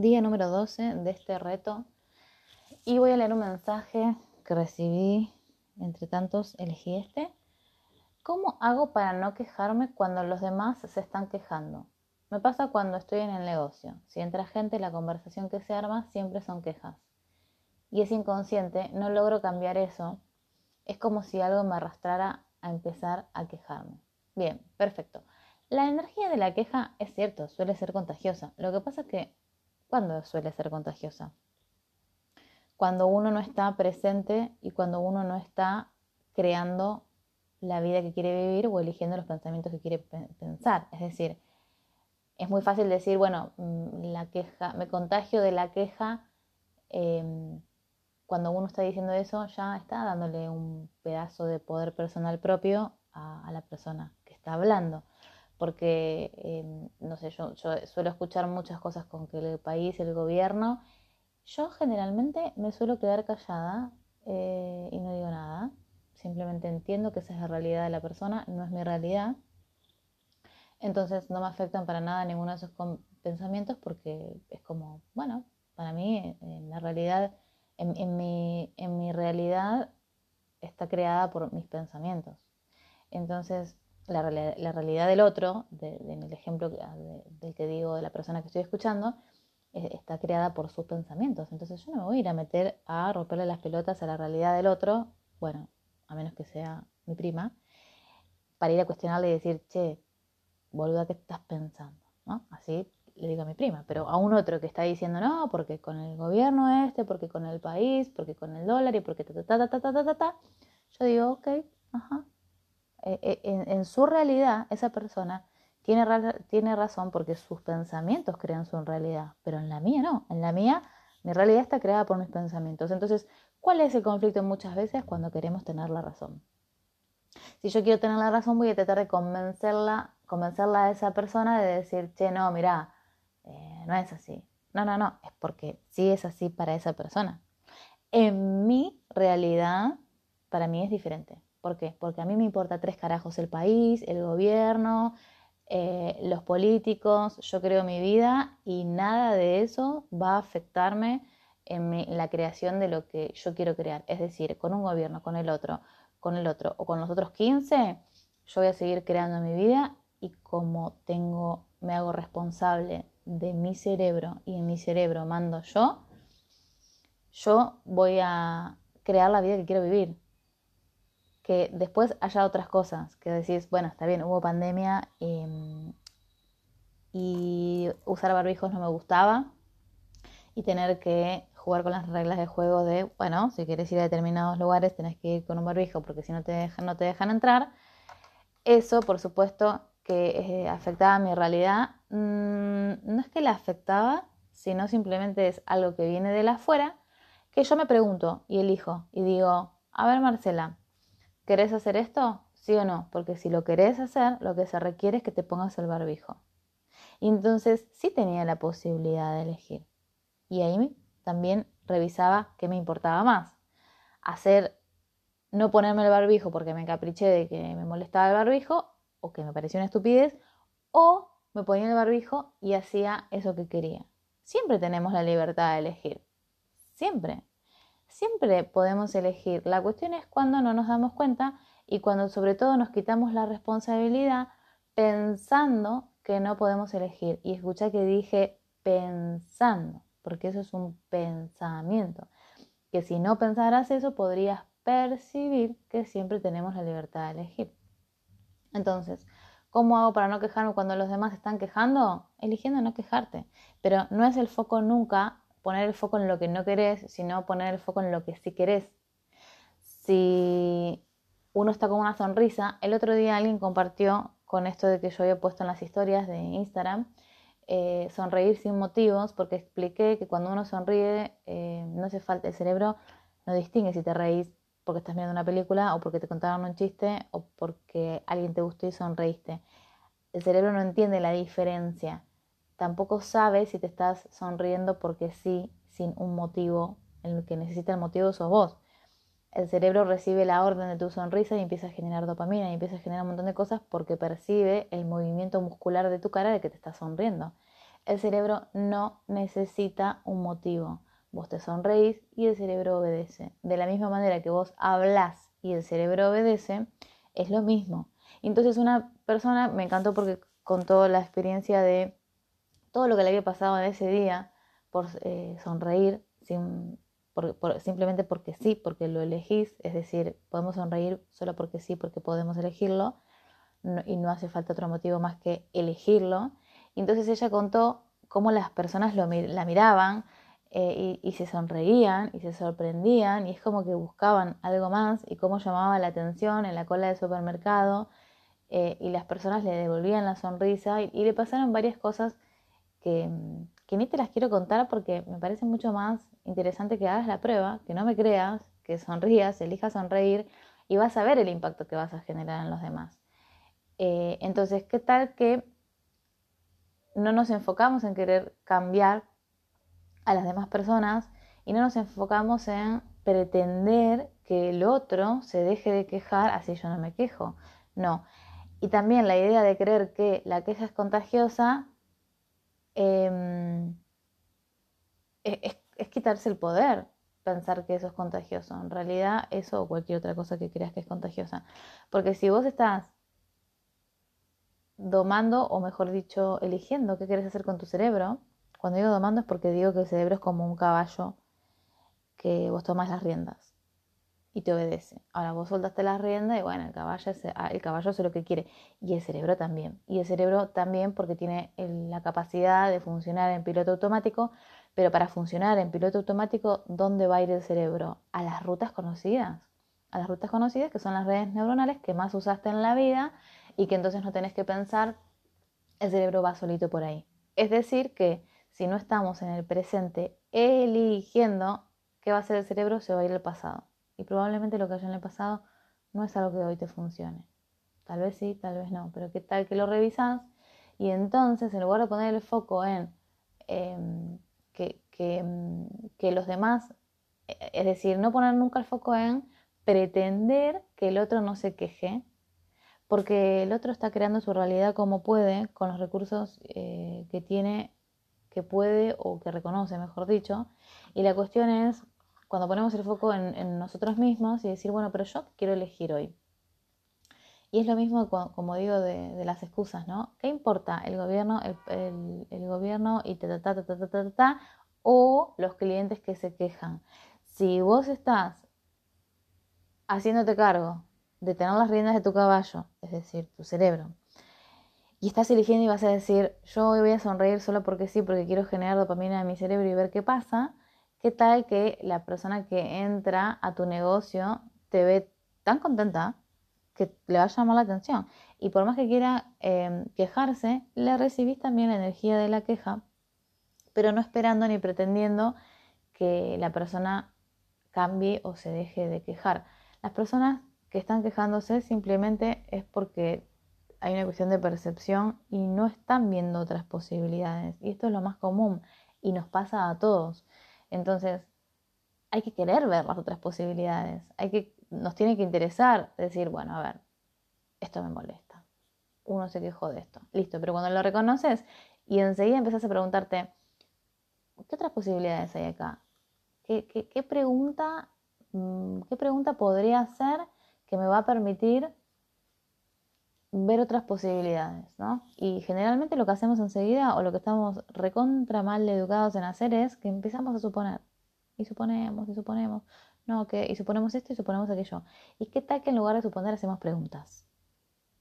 día número 12 de este reto y voy a leer un mensaje que recibí, entre tantos elegí este. ¿Cómo hago para no quejarme cuando los demás se están quejando? Me pasa cuando estoy en el negocio. Si entra gente, la conversación que se arma siempre son quejas. Y es inconsciente, no logro cambiar eso. Es como si algo me arrastrara a empezar a quejarme. Bien, perfecto. La energía de la queja es cierto, suele ser contagiosa. Lo que pasa es que ¿Cuándo suele ser contagiosa? Cuando uno no está presente y cuando uno no está creando la vida que quiere vivir o eligiendo los pensamientos que quiere pensar. Es decir, es muy fácil decir, bueno, mm, la queja, me contagio de la queja. Em, cuando uno está diciendo eso, ya está dándole un pedazo de poder personal propio a la persona que está hablando porque, em, no sé, yo, suelo escuchar muchas cosas con que el país, el gobierno, yo generalmente me suelo quedar callada eh, y no digo nada, simplemente entiendo que esa es la realidad de la persona, no es mi realidad, entonces no me afectan para nada ninguno de esos pensamientos porque es como, bueno, para mí en la realidad, en, mi, en mi realidad está creada por mis pensamientos. Entonces, la, la realidad del otro, de, en el ejemplo ah, del que digo de la persona que estoy escuchando, está creada por sus pensamientos. Entonces yo no me voy a ir a meter a romperle las pelotas a la realidad del otro, bueno, a menos que sea mi prima, para ir a cuestionarle y decir, che, boluda, ¿qué estás pensando? ¿No? Así le digo a mi prima, pero a un otro que está diciendo no, porque con el gobierno este, porque con el país, porque con el dólar y porque ta ta ta ta ta ta ta, ta yo digo, ok, ajá, eh, eh, en, su realidad esa persona tiene, tiene razón porque sus pensamientos crean su realidad, pero en la mía no, en la mía mi realidad está creada por mis pensamientos. Entonces, ¿cuál es el conflicto muchas veces cuando queremos tener la razón? Si yo quiero tener la razón, voy a tratar de convencerla, convencerla a esa persona de decir, che, no, mira, eh, no es así. No, no, no, es porque sí es así para esa persona. En mi realidad, para mí es diferente. ¿Por qué? Porque a mí me importa tres carajos el país, el gobierno, eh, los políticos, yo creo mi vida y nada de eso va a afectarme en, la creación de lo que yo quiero crear. Es decir, con un gobierno, con el otro, con el otro o con los otros 15, yo voy a seguir creando mi vida y como tengo, me hago responsable de mi cerebro y en mi cerebro mando yo, yo voy a crear la vida que quiero vivir que después haya otras cosas, que decís, bueno, está bien, hubo pandemia em, y usar barbijos no me gustaba y tener que jugar con las reglas de juego de, bueno, si quieres ir a determinados lugares tenés que ir con un barbijo porque si no te dejan, no te dejan entrar. Eso, por supuesto, que eh, afectaba a mi realidad, mm, no es que la afectaba, sino simplemente es algo que viene de la afuera, que yo me pregunto y elijo y digo, a ver Marcela, ¿Querés hacer esto? ¿Sí o no? Porque si lo querés hacer, lo que se requiere es que te pongas el barbijo. Y entonces sí tenía la posibilidad de elegir. Y ahí también revisaba qué me importaba más. Hacer, no ponerme el barbijo porque me capriché de que me molestaba el barbijo o que me pareció una estupidez, o me ponía el barbijo y hacía eso que quería. Siempre tenemos la libertad de elegir. Siempre. Siempre podemos elegir. La cuestión es cuando no nos damos cuenta y cuando sobre todo nos quitamos la responsabilidad pensando que no podemos elegir. Y escucha que dije pensando, porque eso es un pensamiento. Que si no pensaras eso, podrías percibir que siempre tenemos la libertad de elegir. Entonces, ¿cómo hago para no quejarme cuando los demás están quejando? Eligiendo no quejarte. Pero no es el foco nunca poner el foco en lo que no querés, sino poner el foco en lo que sí querés. Si uno está con una sonrisa, el otro día alguien compartió con esto de que yo había puesto en las historias de Instagram, eh, sonreír sin motivos, porque expliqué que cuando uno sonríe, eh, no hace falta, el cerebro no distingue si te reís porque estás viendo una película o porque te contaron un chiste o porque alguien te gustó y sonreíste. El cerebro no entiende la diferencia tampoco sabe si te estás sonriendo porque sí, sin un motivo, en el que necesita el motivo sos vos. El cerebro recibe la orden de tu sonrisa y empieza a generar dopamina y empieza a generar un montón de cosas porque percibe el movimiento muscular de tu cara de que te estás sonriendo. El cerebro no necesita un motivo. Vos te sonreís y el cerebro obedece. De la misma manera que vos hablas y el cerebro obedece, es lo mismo. Entonces una persona me encantó porque contó la experiencia de todo lo que le había pasado en ese día por eh, sonreír simplemente porque sí, porque lo elegís, es decir, podemos sonreír solo porque sí, porque podemos elegirlo y no hace falta otro motivo más que elegirlo. Entonces ella contó cómo las personas lo, la miraban eh, y, se sonreían y se sorprendían y es como que buscaban algo más y cómo llamaba la atención en la cola del supermercado eh, y las personas le devolvían la sonrisa y, le pasaron varias cosas que, ni te las quiero contar porque me parece mucho más interesante que hagas la prueba, que no me creas, que sonrías, elijas sonreír y vas a ver el impacto que vas a generar en los demás. Eh, entonces, ¿qué tal que no nos enfocamos en querer cambiar a las demás personas y no nos enfocamos en pretender que el otro se deje de quejar así yo no me quejo? No. Y también la idea de creer que la queja es contagiosa em, es es quitarse el poder pensar que eso es contagioso. En realidad, eso o cualquier otra cosa que creas que es contagiosa. Porque si vos estás domando, o mejor dicho, eligiendo qué quieres hacer con tu cerebro, cuando digo domando es porque digo que el cerebro es como un caballo que vos tomas las riendas y te obedece. Ahora vos soltaste las riendas y bueno, el caballo, ah, el caballo hace lo que quiere. Y el cerebro también. Y el cerebro también porque tiene la capacidad de funcionar en piloto automático pero para funcionar en piloto automático, ¿dónde va a ir el cerebro? A las rutas conocidas. A las rutas conocidas, que son las redes neuronales que más usaste en la vida y que entonces no tenés que pensar, el cerebro va solito por ahí. Es decir, que si no estamos en el presente eligiendo qué va a ser el cerebro, se va a ir al pasado. Y probablemente lo que haya en el pasado no es algo que hoy te funcione. Tal vez sí, tal vez no, pero qué tal que lo revisas y entonces en lugar de poner el foco en em, Mm, que, los demás, es decir, no poner nunca el foco en pretender que el otro no se queje, porque el otro está creando su realidad como puede, con los recursos eh, que tiene, que puede o que reconoce, mejor dicho. Y la cuestión es, cuando ponemos el foco en, nosotros mismos y decir, bueno, pero yo quiero elegir hoy. Y es lo mismo, como digo, de, las excusas, ¿no? ¿Qué importa el gobierno, el, el, gobierno y ta, ta, ta, ta, ta, ta, ta, o los clientes que se quejan. Si vos estás haciéndote cargo de tener las riendas de tu caballo, es decir, tu cerebro, y estás eligiendo y vas a decir, yo hoy voy a sonreír solo porque sí, porque quiero generar dopamina en mi cerebro y ver qué pasa, ¿qué tal que la persona que entra a tu negocio te ve tan contenta que le va a llamar la atención? Y por más que quiera eh, quejarse, le recibís también la energía de la queja pero no esperando ni pretendiendo que la persona cambie o se deje de quejar. Las personas que están quejándose simplemente es porque hay una cuestión de percepción y no están viendo otras posibilidades. Y esto es lo más común y nos pasa a todos. Entonces, hay que querer ver las otras posibilidades. Hay que, nos tiene que interesar decir, bueno, a ver, esto me molesta. Uno se quejó de esto. Listo, pero cuando lo reconoces y enseguida empezás a preguntarte, ¿qué otras posibilidades hay acá? ¿Qué, pregunta, mm, ¿Qué pregunta podría hacer que me va a permitir ver otras posibilidades, ¿no? Y generalmente lo que hacemos enseguida o lo que estamos recontra mal educados en hacer es que empezamos a suponer. Y suponemos, y suponemos, no, que, y suponemos esto y suponemos aquello. ¿Y qué tal que en lugar de suponer hacemos preguntas?